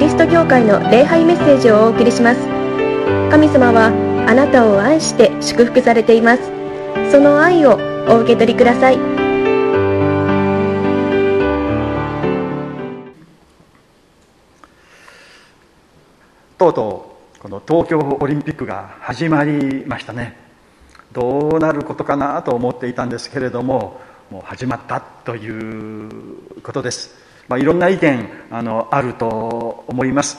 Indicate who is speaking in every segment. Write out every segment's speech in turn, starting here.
Speaker 1: リスト教会の礼拝メッセージをお送りします。神様はあなたを愛して祝福されています。その愛をお受け取りください。
Speaker 2: とうとうこの東京オリンピックが始まりましたね。どうなることかなと思っていたんですけれどももう始まったということです、まあ、いろんな意見あのあると思います、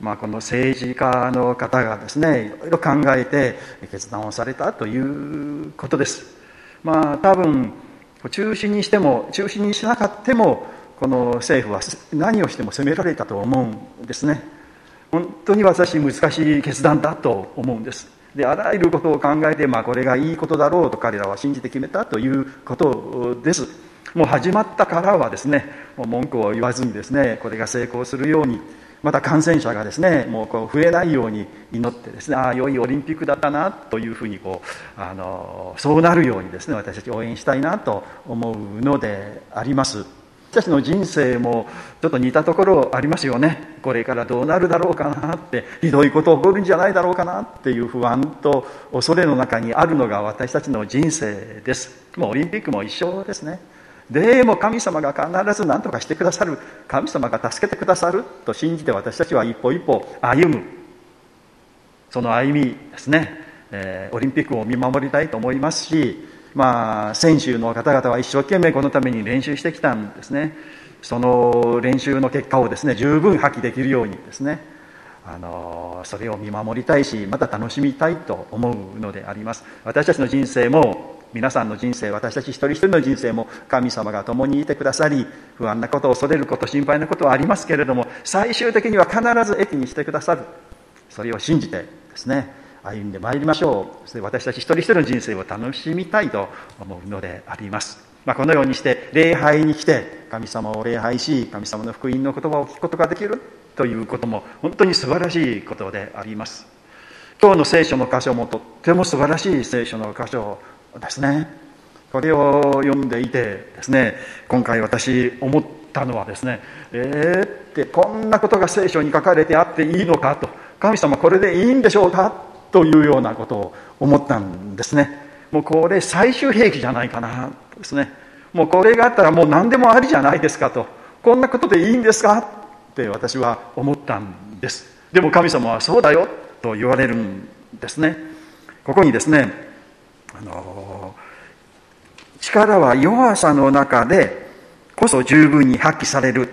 Speaker 2: まあ、この政治家の方がですねいろいろ考えて決断をされたということです。まあ多分中止にしても中止にしなかってもこの政府は何をしても責められたと思うんですね。本当に私難しい決断だと思うんです。であらゆることを考えて、まあ、これがいいことだろうと彼らは信じて決めたということです。もう始まったからはですねもう文句を言わずにですねこれが成功するようにまた感染者がですねもうこう増えないように祈ってですねああ良いオリンピックだったなというふうにこうあのそうなるようにですね私たち応援したいなと思うのであります。私たちの人生もちょっと似たところありますよね。これからどうなるだろうかなってひどいこと起こるんじゃないだろうかなっていう不安と恐れの中にあるのが私たちの人生です。もうオリンピックも一緒ですね。でも神様が必ず何とかしてくださる。神様が助けてくださる。と信じて私たちは一歩一歩歩む。その歩みですね、えー、オリンピックを見守りたいと思いますしまあ、選手の方々は一生懸命このために練習してきたんですね。その練習の結果をですね十分発揮できるようにですね。あのそれを見守りたいしまた楽しみたいと思うのであります。私たちの人生も皆さんの人生私たち一人一人の人生も神様が共にいてくださり不安なこと恐れること心配なことはありますけれども最終的には必ず益にしてくださる。それを信じてですね歩んでまいりましょう。そして私たち一人一人の人生を楽しみたいと思うのであります、まあ、このようにして礼拝に来て神様を礼拝し神様の福音の言葉を聞くことができるということも本当に素晴らしいことであります。今日の聖書の箇所もとっても素晴らしい聖書の箇所ですねこれを読んでいてですね今回私思ったのはですねえー、ってこんなことが聖書に書かれてあっていいのかと神様これでいいんでしょうかというようなことを思ったんですね。もうこれ最終兵器じゃないかなとですね。もうこれがあったらもう何でもありじゃないですかとこんなことでいいんですかって私は思ったんです。でも神様はそうだよと言われるんですね。ここにですねあの力は弱さの中でこそ十分に発揮される。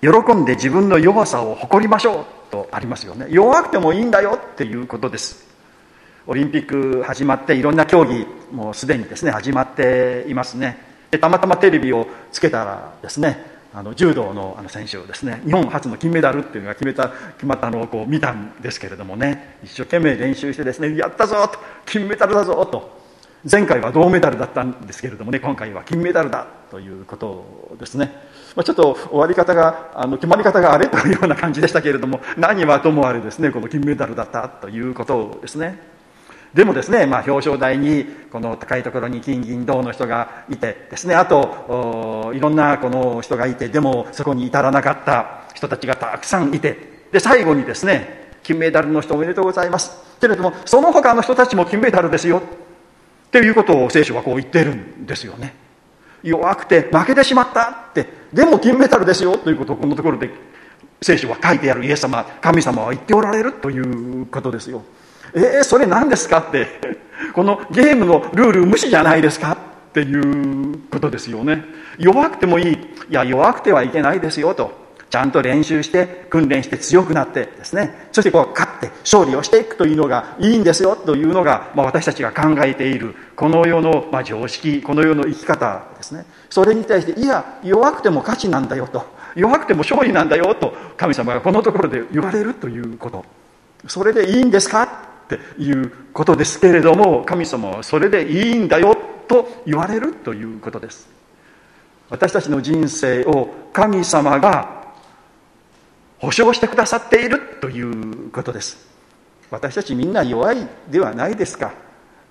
Speaker 2: 喜んで自分の弱さを誇りましょうとありますよね。弱くてもいいんだよっていうことです。オリンピック始まっていろんな競技もうすでにですね始まっていますね。でたまたまテレビをつけたらですねあの柔道のあの選手をですね。日本初の金メダルっていうのが決めた決まったのをこう見たんですけれどもね。一生懸命練習してですねやったぞと金メダルだぞと。前回は銅メダルだったんですけれどもね今回は金メダルだということですね。まあ、ちょっと終わり方があの決まり方があれというような感じでしたけれども何はともあれですねこの金メダルだったということですね。でもですね、まあ、表彰台にこの高いところに金銀銅の人がいてですねあといろんなこの人がいてでもそこに至らなかった人たちがたくさんいてで最後にですね金メダルの人おめでとうございます。けれどもその他の人たちも金メダルですよ。っていうことを聖書はこう言ってるんですよね。弱くて負けてしまったって。でも金メダルですよ。ということをこのところで聖書は書いてあるイエス様神様は言っておられるということですよ。えー、それ何ですかって。このゲームのルール無視じゃないですか。っていうことですよね。弱くてもいい。いや弱くてはいけないですよと。ちゃんと練習して訓練して強くなってですね。そしてこう勝って勝利をしていくというのがいいんですよというのが、まあ、私たちが考えているこの世の、まあ、常識この世の生き方ですね。それに対していや弱くても勝ちなんだよと。弱くても勝利なんだよと神様がこのところで言われるということ。それでいいんですか？っていうことですけれども神様はそれでいいんだよと言われるということです。私たちの人生を神様が保証してくださっているということです。私たちみんな弱いではないですか。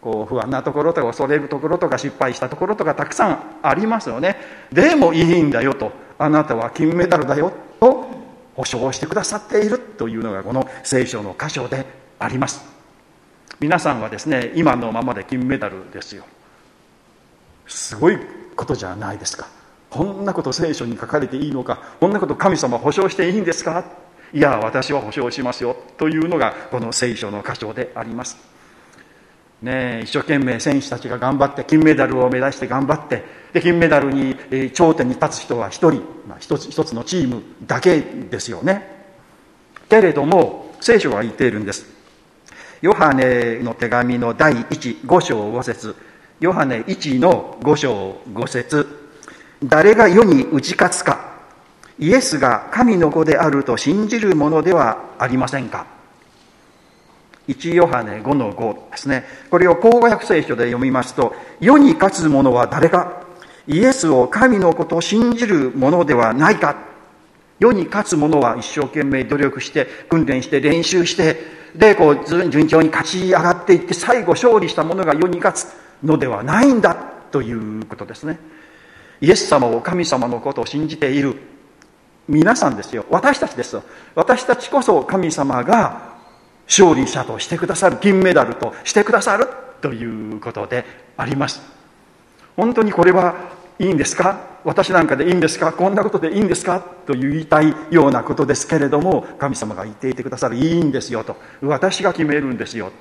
Speaker 2: こう不安なところとか恐れるところとか失敗したところとかたくさんありますよね。でもいいんだよとあなたは金メダルだよと保証してくださっているというのがこの聖書の箇所であります。皆さんはですね今のままで金メダルですよ。すごいことじゃないですか。こんなこと聖書に書かれていいのか。こんなこと神様保証していいんですか。いや私は保証しますよというのがこの聖書の箇所であります。ね一生懸命選手たちが頑張って金メダルを目指して頑張ってで金メダルに、えー、頂点に立つ人は一人、まあ、一つ一つのチームだけですよね。けれども聖書は言っているんです。ヨハネの手紙の第15章5節。ヨハネ1の5章5節。誰が世に打ち勝つか。イエスが神の子であると信じるものではありませんか。1ヨハネ5の5ですね。これを口語訳聖書で読みますと世に勝つ者は誰か。イエスを神の子と信じるものではないか。世に勝つ者は一生懸命努力して訓練して練習してでこう順調に勝ち上がっていって最後勝利した者が世に勝つのではないんだということですね。イエス様を神様のことを信じている。皆さんですよ。私たちですよ。私たちこそ神様が勝利者としてくださる。金メダルとしてくださるということであります。本当にこれはいいんですか？私なんかでいいんですか？こんなことでいいんですか？と言いたいようなことですけれども神様が言っていてくださるいいんですよと。私が決めるんですよ。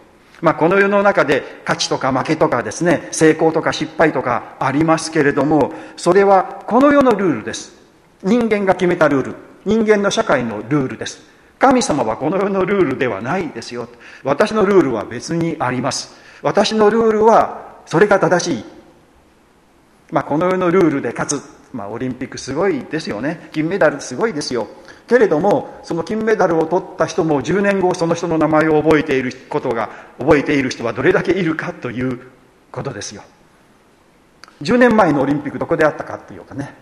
Speaker 2: まあ、この世の中で勝ちとか負けとかですね成功とか失敗とかありますけれどもそれはこの世のルールです。人間が決めたルール。人間の社会のルールです。神様はこの世のルールではないですよ。私のルールは別にあります。私のルールはそれが正しい、まあ、この世のルールで勝つ、まあ、オリンピックすごいですよね。金メダルすごいですよ。けれどもその金メダルを取った人も10年後その人の名前を覚えていることが覚えている人はどれだけいるかということですよ。10年前のオリンピックどこであったかというかね。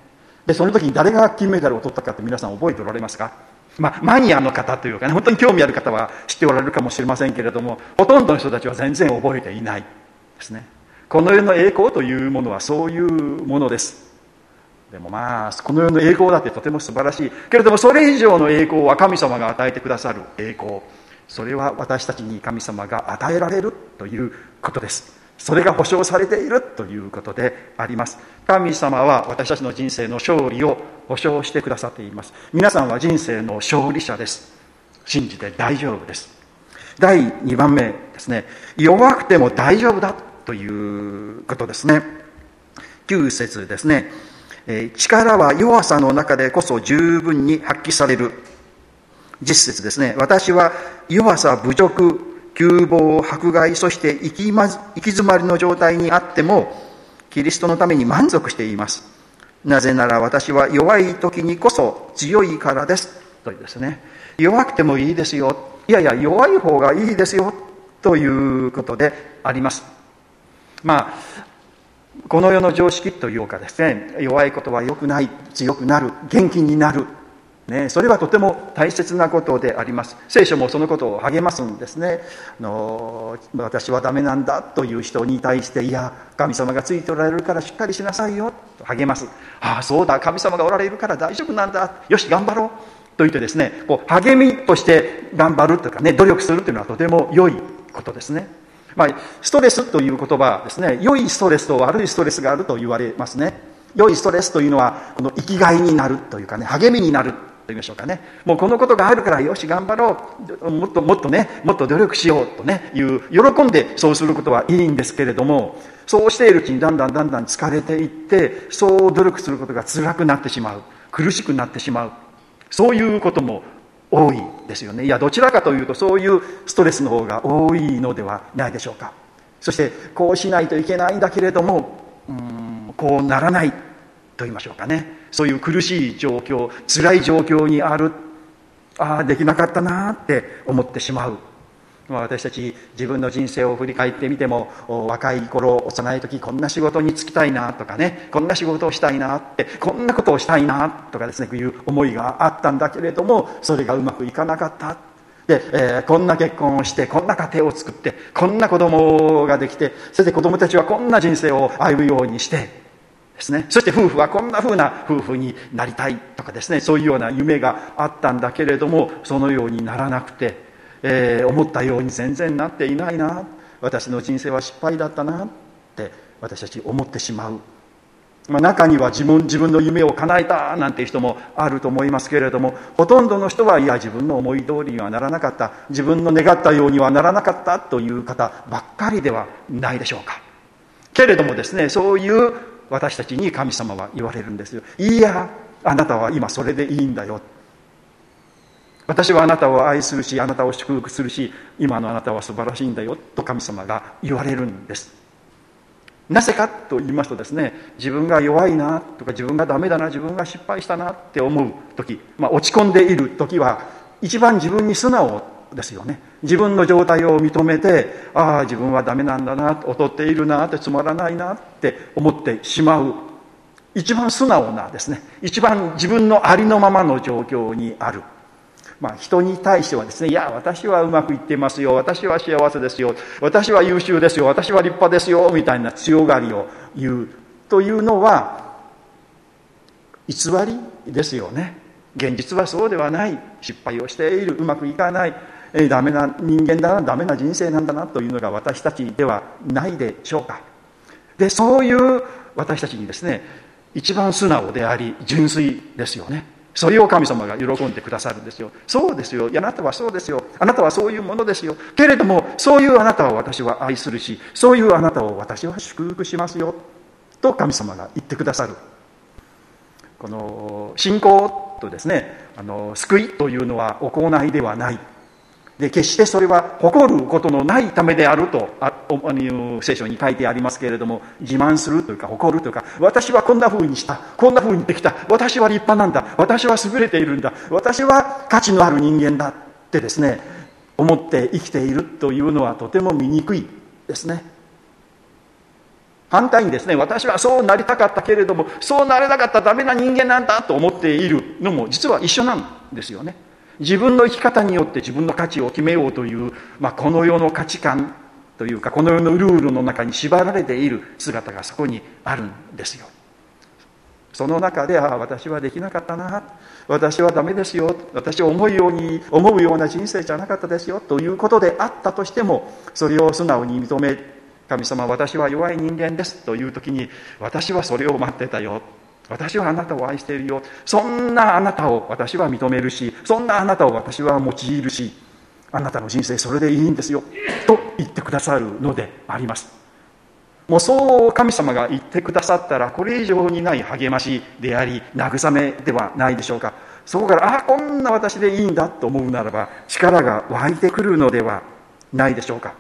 Speaker 2: でその時に誰が金メダルを取ったかって皆さん覚えておられますか？まあ、マニアの方というかね本当に興味ある方は知っておられるかもしれませんけれどもほとんどの人たちは全然覚えていないですね。この世の栄光というものはそういうものです。でもまあこの世の栄光だってとても素晴らしい。けれどもそれ以上の栄光は神様が与えてくださる栄光。それは私たちに神様が与えられるということです。それが保証されているということであります。神様は私たちの人生の勝利を保証してくださっています。皆さんは人生の勝利者です。信じて大丈夫です。第2番目ですね。弱くても大丈夫だ。ということですね。9節ですね。力は弱さの中でこそ十分に発揮される。実説ですね。私は弱さ侮辱窮乏迫害そして行き,、ま、行き詰まりの状態にあってもキリストのために満足しています。なぜなら私は弱い時にこそ強いからです。というですね。弱くてもいいですよ。いやいや弱い方がいいですよ。ということであります。まあこの世の常識というかですね弱いことは良くない強くなる元気になる、ね、それはとても大切なことであります。聖書もそのことを励ますんですね。あの私はダメなんだという人に対していや神様がついておられるからしっかりしなさいよと励ます。ああそうだ神様がおられるから大丈夫なんだ。よし頑張ろう。と言ってですねこう励みとして頑張るというかね努力するというのはとても良いことですね。まあ、ストレスという言葉ですね。良いストレスと悪いストレスがあると言われますね。良いストレスというのはこの生きがいになるというかね励みになると言いましょうかね。もうこのことがあるからよし頑張ろう。もっともっとねもっと努力しようとねいう喜んでそうすることはいいんですけれどもそうしているうちにだんだんだんだん疲れていってそう努力することが辛くなってしまう。苦しくなってしまう。そういうことも多いですよね。いやどちらかというとそういうストレスの方が多いのではないでしょうか。そしてこうしないといけないんだけれどもうんこうならないと言いましょうかね。そういう苦しい状況辛い状況にあるああできなかったなって思ってしまう。私たち自分の人生を振り返ってみても若い頃幼い時こんな仕事に就きたいなとかねこんな仕事をしたいなってこんなことをしたいなとかですねいう思いがあったんだけれどもそれがうまくいかなかった。で、えー、こんな結婚をしてこんな家庭を作ってこんな子供ができてそして子供たちはこんな人生を歩むようにしてですね。そして夫婦はこんな風な夫婦になりたいとかですねそういうような夢があったんだけれどもそのようにならなくて、えー、思ったように全然なっていないな。私の人生は失敗だったなって私たち思ってしまう。まあ、中には自分自分の夢を叶えたなんていう人もあると思いますけれどもほとんどの人はいや自分の思い通りにはならなかった。自分の願ったようにはならなかったという方ばっかりではないでしょうか。けれどもですねそういう私たちに神様は言われるんですよ。いやあなたは今それでいいんだよ。私はあなたを愛するしあなたを祝福するし今のあなたは素晴らしいんだよと神様が言われるんです。なぜかと言いますとですね自分が弱いなとか自分がダメだな自分が失敗したなって思う時、まあ、落ち込んでいる時は一番自分に素直ですよね。自分の状態を認めてああ自分はダメなんだな劣っているなってつまらないなって思ってしまう。一番素直なですね一番自分のありのままの状況にある。まあ、人に対してはですね、いや、私はうまくいってますよ、私は幸せですよ、私は優秀ですよ、私は立派ですよ、みたいな強がりを言うというのは、偽りですよね。現実はそうではない、失敗をしている、うまくいかない、えー、ダメな人間だな、ダメな人生なんだなというのが私たちではないでしょうか。で、そういう私たちにですね、一番素直であり、純粋ですよね。それを神様が喜んでくださるんですよ。そうですよ。あなたはそうですよ。あなたはそういうものですよ。けれども、そういうあなたを私は愛するし、そういうあなたを私は祝福しますよ。と神様が言ってくださる。この信仰とですね、あの救いというのは行いではない。で決してそれは誇ることのないためであるとああ聖書に書いてありますけれども自慢するというか誇るというか私はこんな風にしたこんな風にできた私は立派なんだ私は優れているんだ私は価値のある人間だってですね思って生きているというのはとても醜いですね。反対にですね私はそうなりたかったけれどもそうなれなかったダメな人間なんだと思っているのも実は一緒なんですよね。自分の生き方によって自分の価値を決めようという、まあ、この世の価値観というかこの世のルールの中に縛られている姿がそこにあるんですよ。その中でああ私はできなかったな私はダメですよ私は思うように思うような人生じゃなかったですよということであったとしてもそれを素直に認め神様私は弱い人間ですという時に私はそれを待ってたよ。私はあなたを愛しているよ。そんなあなたを私は認めるしそんなあなたを私は用いるしあなたの人生それでいいんですよ。と言ってくださるのであります。もうそう神様が言ってくださったらこれ以上にない励ましであり慰めではないでしょうか。そこからああこんな私でいいんだと思うならば力が湧いてくるのではないでしょうか。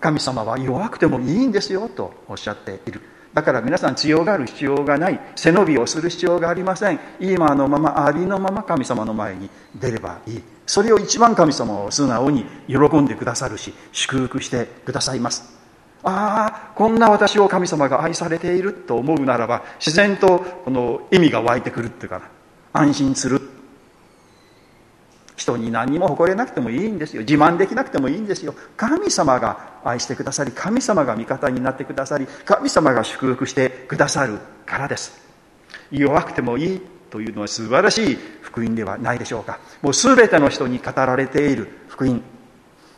Speaker 2: 神様は弱くてもいいんですよとおっしゃっている。だから皆さん強がる必要がない背伸びをする必要がありません。今のままありのまま神様の前に出ればいい。それを一番神様を素直に喜んでくださるし祝福してくださいます。ああこんな私を神様が愛されていると思うならば自然とこの意味が湧いてくるっていうかな。安心する。人に何も誇れなくてもいいんですよ。自慢できなくてもいいんですよ。神様が愛してくださり神様が味方になってくださり神様が祝福してくださるからです。弱くてもいいというのは素晴らしい福音ではないでしょうか。もう全ての人に語られている福音。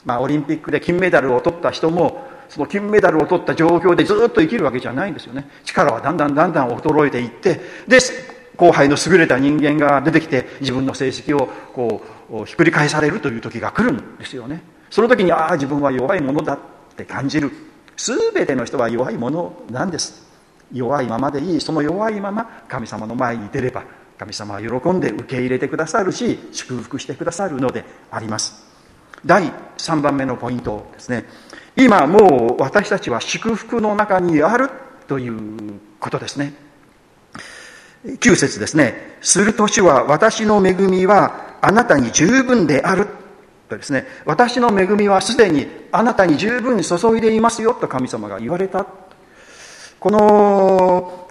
Speaker 2: まあオリンピックで金メダルを取った人もその金メダルを取った状況でずっと生きるわけじゃないんですよね。力はだんだんだんだん衰えていってです後輩の優れた人間が出てきて自分の成績をこうひっくり返されるという時が来るんですよね。その時にああ自分は弱いものだって感じる。全ての人は弱いものなんです。弱いままでいい。その弱いまま神様の前に出れば神様は喜んで受け入れてくださるし祝福してくださるのであります。第3番目のポイントですね。今もう私たちは祝福の中にあるということですね。9節ですね。すると主は私の恵みはあなたに十分である。とですね。私の恵みはすでにあなたに十分注いでいますよと神様が言われた。この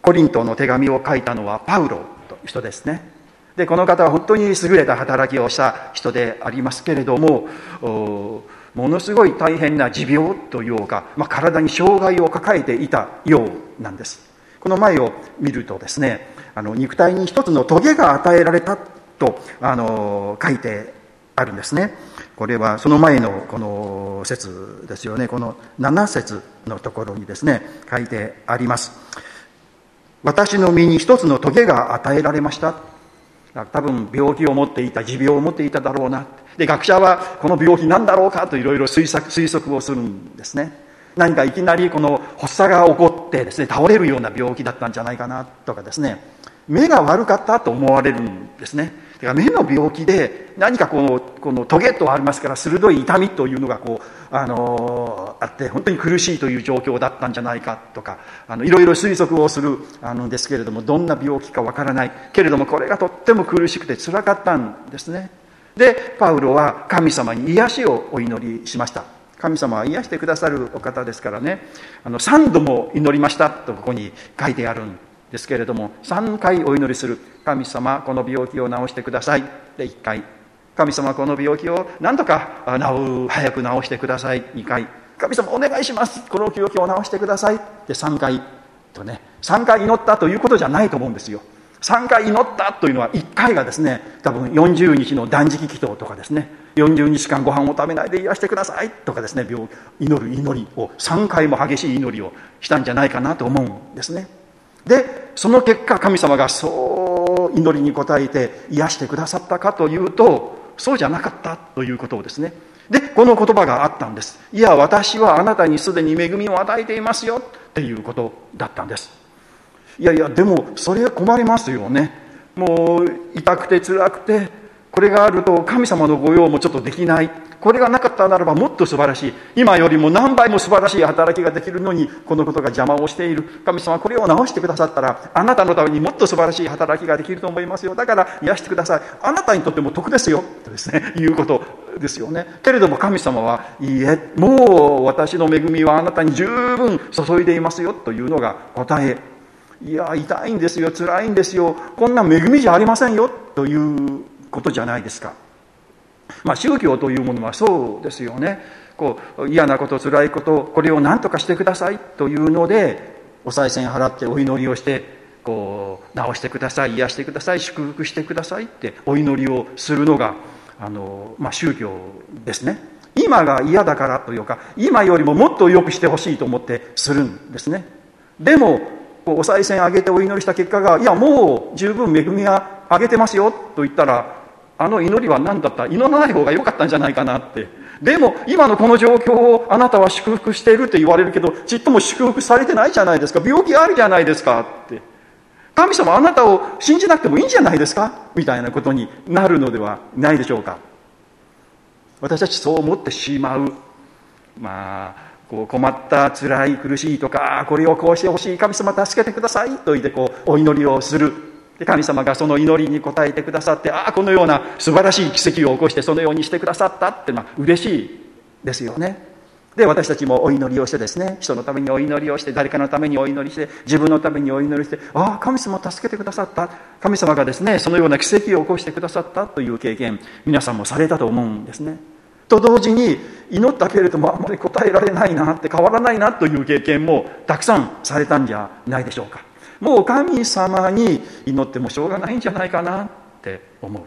Speaker 2: コリントの手紙を書いたのはパウロという人ですね。でこの方は本当に優れた働きをした人でありますけれどもものすごい大変な持病というか、まあ、体に障害を抱えていたようなんです。この前を見るとですねあの肉体に一つのトゲが与えられたとあの書いてあるんですね。これはその前のこの説ですよね。この7節のところにですね書いてあります。私の身に一つのトゲが与えられました。多分病気を持っていた持病を持っていただろうな。で学者はこの病気なんだろうかといろいろ推測をするんですね。何かいきなりこの発作が起こってですね倒れるような病気だったんじゃないかなとかですね目が悪かったと思われるんですね。だから目の病気で何かこのこのトゲとありますから鋭い痛みというのがこう、あのあって本当に苦しいという状況だったんじゃないかとかあのいろいろ推測をするあのですけれどもどんな病気かわからない。けれどもこれがとっても苦しくてつらかったんですね。でパウロは神様に癒しをお祈りしました。神様は癒してくださるお方ですからね。あの3度も祈りましたとここに書いてあるんですけれども3回お祈りする。神様この病気を治してください。で1回。神様この病気を何とか治う早く治してください。2回。神様お願いします。この病気を治してください。で3回。とね。3回祈ったということじゃないと思うんですよ。3回祈ったというのは1回がですね多分40日の断食祈祷とかですね。40日間ご飯を食べないで癒してくださいとかですね祈る祈りを3回も激しい祈りをしたんじゃないかなと思うんですね。でその結果神様がそう祈りに応えて癒してくださったかというとそうじゃなかったということをですね。でこの言葉があったんです。いや私はあなたにすでに恵みを与えていますよっていうことだったんです。いやいやでもそれは困りますよね。もう痛くて辛くてこれがあると神様の御用もちょっとできない。これがなかったならばもっと素晴らしい。今よりも何倍も素晴らしい働きができるのにこのことが邪魔をしている。神様これを直してくださったらあなたのためにもっと素晴らしい働きができると思いますよ。だから癒してください。あなたにとっても得ですよ。とですね。いうことですよね。けれども神様はいいえもう私の恵みはあなたに十分注いでいますよ。というのが答え。いや痛いんですよ。辛いんですよ。こんな恵みじゃありませんよ。ということじゃないですか。まあ、宗教というものはそうですよね。こう嫌なこと辛いことこれを何とかしてくださいというのでお賽銭払ってお祈りをしてこう治してください癒してください祝福してくださいってお祈りをするのがあの、まあ、宗教ですね。今が嫌だからというか今よりももっと良くしてほしいと思ってするんですね。でもお賽銭あげてお祈りした結果がいやもう十分恵みはあげてますよと言ったらあの祈りは何だった？祈らない方が良かったんじゃないかなって。でも、今のこの状況をあなたは祝福しているって言われるけど、ちっとも祝福されてないじゃないですか。病気あるじゃないですかって。神様あなたを信じなくてもいいんじゃないですか？みたいなことになるのではないでしょうか。私たちそう思ってしまう。まあ、こう困った辛い苦しいとかこれをこうしてほしい神様助けてくださいと言ってこうお祈りをするで神様がその祈りに応えてくださってああこのような素晴らしい奇跡を起こしてそのようにしてくださったってまあ嬉しいですよね。で私たちもお祈りをしてですね人のためにお祈りをして誰かのためにお祈りして自分のためにお祈りしてああ神様助けてくださった。神様がですねそのような奇跡を起こしてくださったという経験皆さんもされたと思うんですね。と同時に祈ったけれどもあんまり答えられないなって変わらないなという経験もたくさんされたんじゃないでしょうか。もう神様に祈ってもしょうがないんじゃないかなって思う。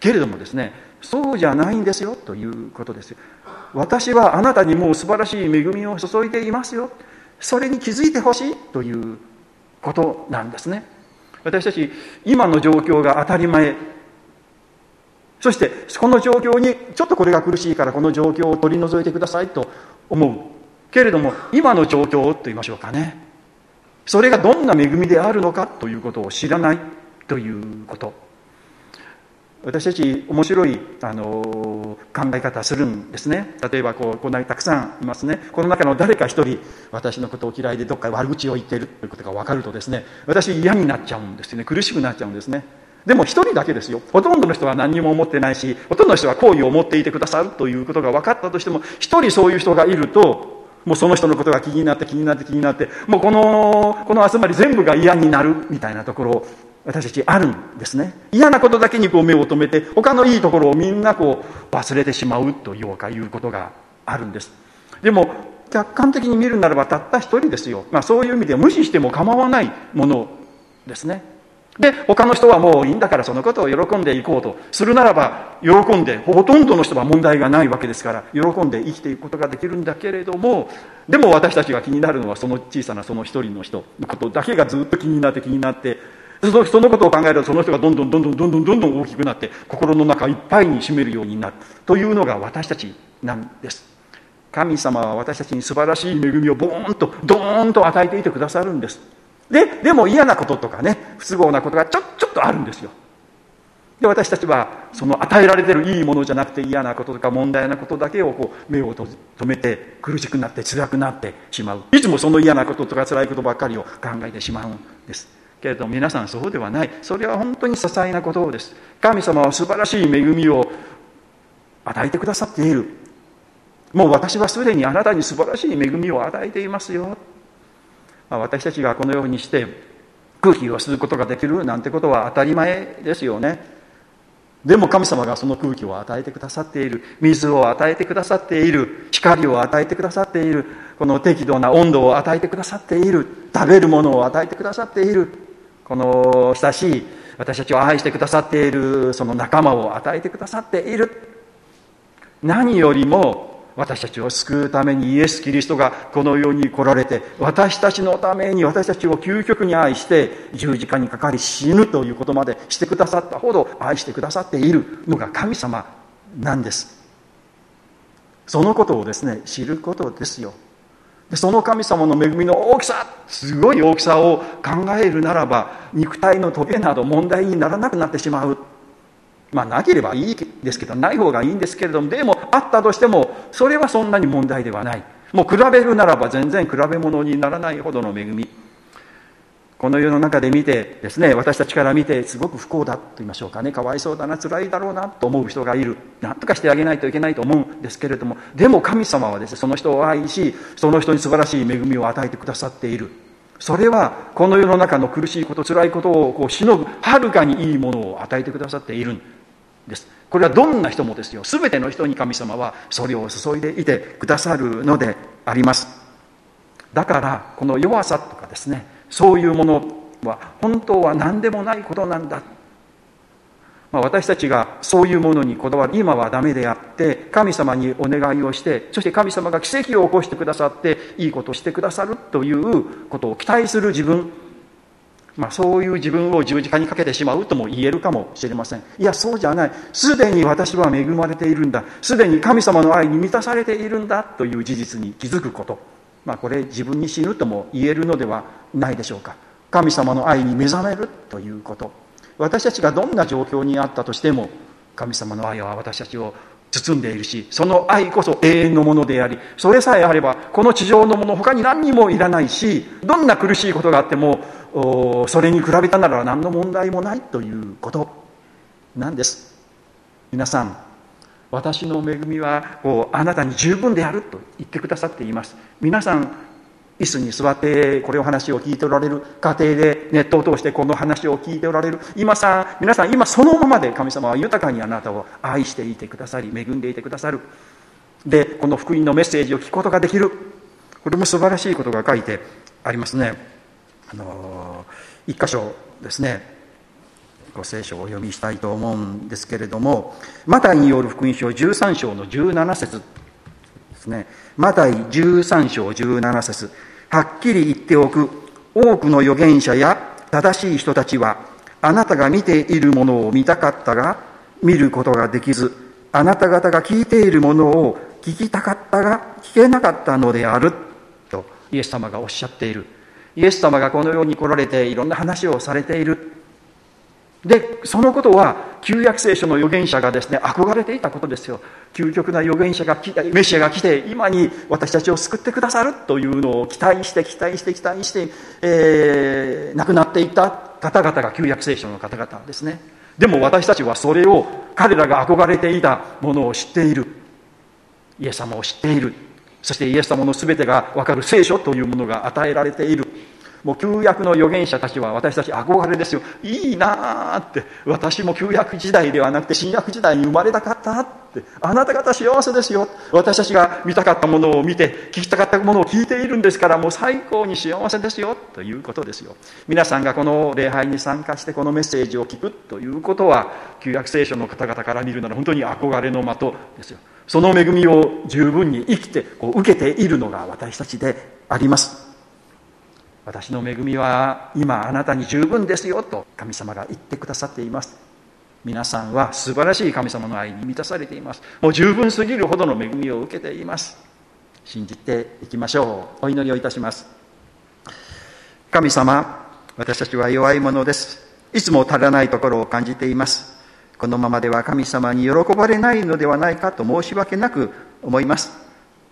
Speaker 2: けれどもですねそうじゃないんですよということです。私はあなたにもう素晴らしい恵みを注いでいますよ。それに気づいてほしいということなんですね。私たち今の状況が当たり前。そしてこの状況にちょっとこれが苦しいからこの状況を取り除いてくださいと思う。けれども今の状況と言いましょうかね。それがどんな恵みであるのかということを知らないということ。私たち面白いあの考え方するんですね。例えばこうこんなにたくさんいますね。この中の誰か一人私のことを嫌いでどっか悪口を言っているということが分かるとですね私嫌になっちゃうんですよね。苦しくなっちゃうんですね。でも一人だけですよ。ほとんどの人は何にも思ってないしほとんどの人は好意を持っていてくださるということが分かったとしても一人そういう人がいるともうその人のことが気になって気になって気になってもうこのこの集まり全部が嫌になるみたいなところ私たちあるんですね。嫌なことだけにこう目を留めて他のいいところをみんなこう忘れてしまうというかいうことがあるんです。でも客観的に見るならばたった一人ですよ、まあ、そういう意味で無視しても構わないものですね。で他の人はもういいんだからそのことを喜んでいこうと。するならば喜んでほとんどの人は問題がないわけですから喜んで生きていくことができるんだけれどもでも私たちが気になるのはその小さなその一人の人のことだけがずっと気になって気になってそのそのことを考えるとその人がどんどんどんどんどんどんどんどん大きくなって心の中いっぱいに占めるようになるというのが私たちなんです神様は私たちに素晴らしい恵みをボーンとドーンと与えていてくださるんですででも嫌なこととかね不都合なことがちょちょっとあるんですよ。で私たちはその与えられてるいいものじゃなくて嫌なこととか問題なことだけをこう目を止めて苦しくなって辛くなってしまう。いつもその嫌なこととか辛いことばっかりを考えてしまうんです。けれども皆さんそうではない。それは本当に些細なことです。神様は素晴らしい恵みを与えてくださっている。もう私はすでにあなたに素晴らしい恵みを与えていますよ。まあ、私たちがこのようにして空気を吸うことができるなんてことは当たり前ですよね。でも神様がその空気を与えてくださっている。水を与えてくださっている。光を与えてくださっている。この適度な温度を与えてくださっている。食べるものを与えてくださっている。この親しい私たちを愛してくださっている。その仲間を与えてくださっている。何よりも私たちを救うためにイエス・キリストがこの世に来られて私たちのために私たちを究極に愛して十字架にかかり死ぬということまでしてくださったほど愛してくださっているのが神様なんです。そのことをですね知ることですよその神様の恵みの大きさすごい大きさを考えるならば肉体のトゲなど問題にならなくなってしまう。まあなければいいですけどない方がいいんですけれどもでもあったとしてもそれはそんなに問題ではない。もう比べるならば全然比べ物にならないほどの恵み。この世の中で見てですね私たちから見てすごく不幸だと言いましょうかね。かわいそうだな辛いだろうなと思う人がいる。何とかしてあげないといけないと思うんですけれどもでも神様はですねその人を愛しその人に素晴らしい恵みを与えてくださっている。それはこの世の中の苦しいこと辛いことをこうしのぐはるかにいいものを与えてくださっている。です。これはどんな人もですよ。全ての人に神様はそれを注いでいてくださるのであります。だからこの弱さとかですねそういうものは本当は何でもないことなんだ、まあ、私たちがそういうものにこだわる今はダメであって神様にお願いをしてそして神様が奇跡を起こしてくださっていいことをしてくださるということを期待する自分まあ、そういう自分を十字架にかけてしまうとも言えるかもしれません。いやそうじゃない。すでに私は恵まれているんだ。すでに神様の愛に満たされているんだという事実に気づくこと、まあ、これ自分に死ぬとも言えるのではないでしょうか。神様の愛に目覚めるということ。私たちがどんな状況にあったとしても神様の愛は私たちを包んでいるしその愛こそ永遠のものでありそれさえあればこの地上のもの他に何にもいらないしどんな苦しいことがあってもそれに比べたなら何の問題もないということなんです。皆さん私の恵みはこうあなたに十分であると言ってくださっています。皆さん椅子に座ってこれを話を聞いておられる家庭でネットを通してこの話を聞いておられる。今さ皆さん今そのままで神様は豊かにあなたを愛していてくださり恵んでいてくださる。でこの福音のメッセージを聞くことができる。これも素晴らしいことが書いてありますね。あの一箇所ですね。ご聖書をお読みしたいと思うんですけれどもマタイによる福音書13章の17節ですね。マタイ13章17節。はっきり言っておく。多くの預言者や正しい人たちはあなたが見ているものを見たかったが見ることができずあなた方が聞いているものを聞きたかったが聞けなかったのである。とイエス様がおっしゃっている。イエス様がこの世に来られていろんな話をされている。でそのことは旧約聖書の預言者がですね憧れていたことですよ。究極な預言者が来てメシアが来て今に私たちを救ってくださるというのを期待して期待して期待して、えー、亡くなっていった方々が旧約聖書の方々ですね。でも私たちはそれを彼らが憧れていたものを知っている。イエス様を知っている。そしてイエス様の全てが分かる聖書というものが与えられている。もう旧約の預言者たちは私たち憧れですよ。いいなあって。私も旧約時代ではなくて新約時代に生まれたかったって。あなた方幸せですよ。私たちが見たかったものを見て聞きたかったものを聞いているんですからもう最高に幸せですよ。ということですよ。皆さんがこの礼拝に参加してこのメッセージを聞くということは旧約聖書の方々から見るなら本当に憧れの的ですよ。その恵みを十分に生きてこう受けているのが私たちであります。私の恵みは今あなたに十分ですよと神様が言ってくださっています。皆さんは素晴らしい神様の愛に満たされています。もう十分すぎるほどの恵みを受けています。信じていきましょう。お祈りをいたします。神様私たちは弱いものです。いつも足らないところを感じています。このままでは神様に喜ばれないのではないかと申し訳なく思います。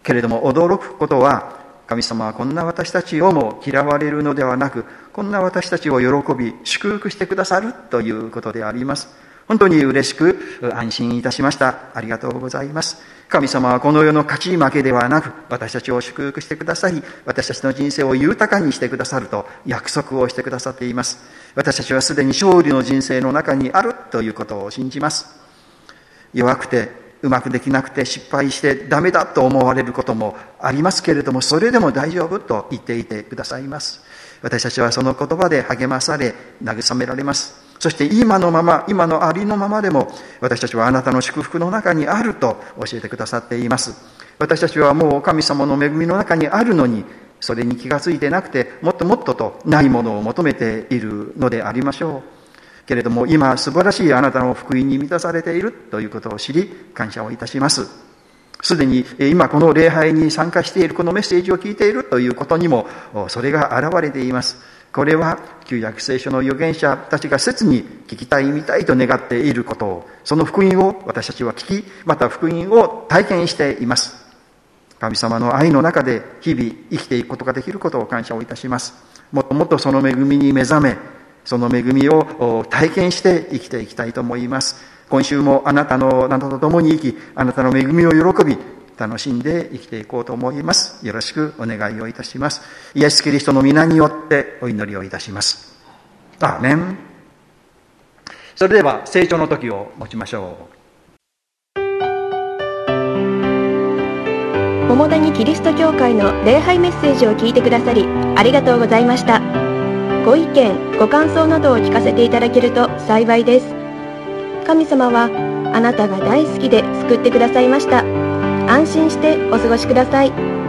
Speaker 2: けれども驚くことは神様はこんな私たちをも嫌われるのではなく、こんな私たちを喜び、祝福してくださるということであります。本当に嬉しく安心いたしました。ありがとうございます。神様はこの世の勝ち負けではなく、私たちを祝福してくださり、私たちの人生を豊かにしてくださると約束をしてくださっています。私たちはすでに勝利の人生の中にあるということを信じます。弱くてうまくできなくて失敗してダメだと思われることもありますけれども、それでも大丈夫と言っていてくださいます。私たちはその言葉で励まされ、慰められます。そして今のまま、今のありのままでも、私たちはあなたの祝福の中にあると教えてくださっています。私たちはもう神様の恵みの中にあるのに、それに気がついてなくて、もっともっととないものを求めているのでありましょう。けれども今素晴らしいあなたの福音に満たされているということを知り感謝をいたします。すでに今この礼拝に参加しているこのメッセージを聞いているということにもそれが現れています。これは旧約聖書の預言者たちが切に聞きたい見たいと願っていることをその福音を私たちは聞きまた福音を体験しています。神様の愛の中で日々生きていくことができることを感謝をいたします。もっともっとその恵みに目覚めその恵みを体験して生きていきたいと思います。今週もあなたの、あなたと共に生き、あなたの恵みを喜び、楽しんで生きていこうと思います。よろしくお願いをいたします。イエス・キリストの皆によってお祈りをいたします。アーメン。それでは成長の時を持ちましょう。
Speaker 1: 桃谷キリスト教会の礼拝メッセージを聞いてくださりありがとうございました。ご意見、ご感想などを聞かせていただけると幸いです。神様はあなたが大好きで救ってくださいました。安心してお過ごしください。